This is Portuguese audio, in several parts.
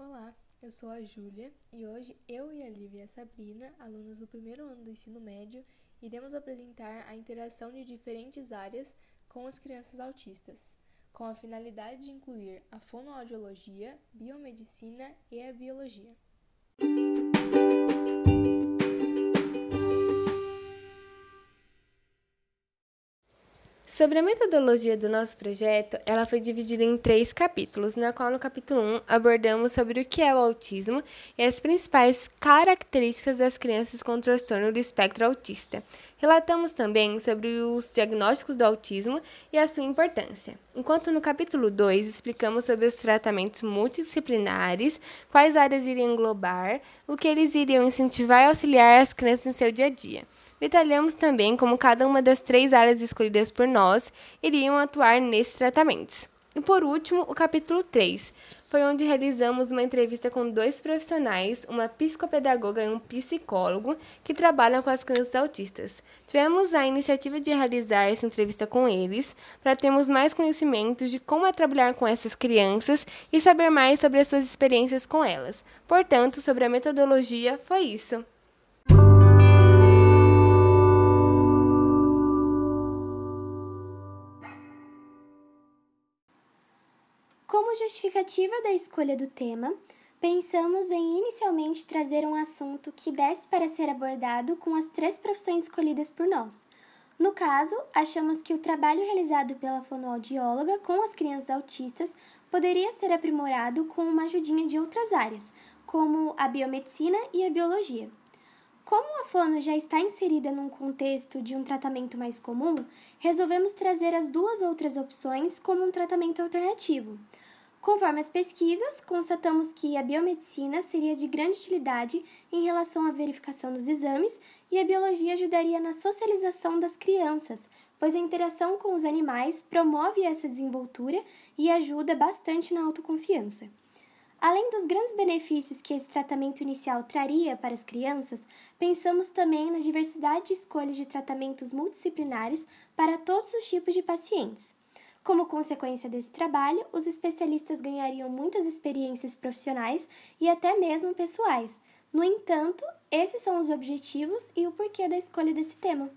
Olá, eu sou a Júlia e hoje eu e a Lívia e a Sabrina, alunos do primeiro ano do ensino médio, iremos apresentar a interação de diferentes áreas com as crianças autistas, com a finalidade de incluir a fonoaudiologia, biomedicina e a biologia. Sobre a metodologia do nosso projeto, ela foi dividida em três capítulos, na qual no capítulo 1 abordamos sobre o que é o autismo e as principais características das crianças com transtorno do espectro autista. Relatamos também sobre os diagnósticos do autismo e a sua importância. Enquanto no capítulo 2 explicamos sobre os tratamentos multidisciplinares, quais áreas iriam englobar, o que eles iriam incentivar e auxiliar as crianças em seu dia a dia. Detalhamos também como cada uma das três áreas escolhidas por nós iriam atuar nesses tratamentos. E por último, o capítulo 3 foi onde realizamos uma entrevista com dois profissionais, uma psicopedagoga e um psicólogo, que trabalham com as crianças autistas. Tivemos a iniciativa de realizar essa entrevista com eles, para termos mais conhecimentos de como é trabalhar com essas crianças e saber mais sobre as suas experiências com elas. Portanto, sobre a metodologia, foi isso. Como justificativa da escolha do tema, pensamos em inicialmente trazer um assunto que desse para ser abordado com as três profissões escolhidas por nós. No caso, achamos que o trabalho realizado pela fonoaudióloga com as crianças autistas poderia ser aprimorado com uma ajudinha de outras áreas, como a biomedicina e a biologia. Como a fono já está inserida num contexto de um tratamento mais comum, resolvemos trazer as duas outras opções como um tratamento alternativo. Conforme as pesquisas, constatamos que a biomedicina seria de grande utilidade em relação à verificação dos exames e a biologia ajudaria na socialização das crianças, pois a interação com os animais promove essa desenvoltura e ajuda bastante na autoconfiança. Além dos grandes benefícios que esse tratamento inicial traria para as crianças, pensamos também na diversidade de escolhas de tratamentos multidisciplinares para todos os tipos de pacientes. Como consequência desse trabalho, os especialistas ganhariam muitas experiências profissionais e até mesmo pessoais. No entanto, esses são os objetivos e o porquê da escolha desse tema.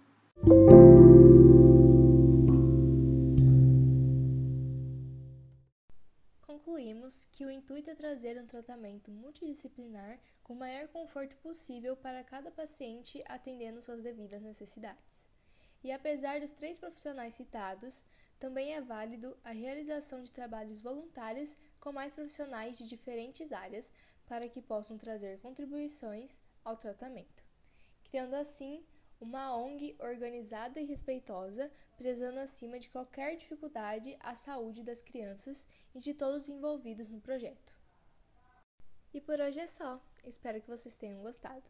Concluímos que o intuito é trazer um tratamento multidisciplinar com o maior conforto possível para cada paciente, atendendo suas devidas necessidades. E apesar dos três profissionais citados, também é válido a realização de trabalhos voluntários com mais profissionais de diferentes áreas para que possam trazer contribuições ao tratamento, criando assim uma ONG organizada e respeitosa, prezando acima de qualquer dificuldade a saúde das crianças e de todos os envolvidos no projeto. E por hoje é só. Espero que vocês tenham gostado.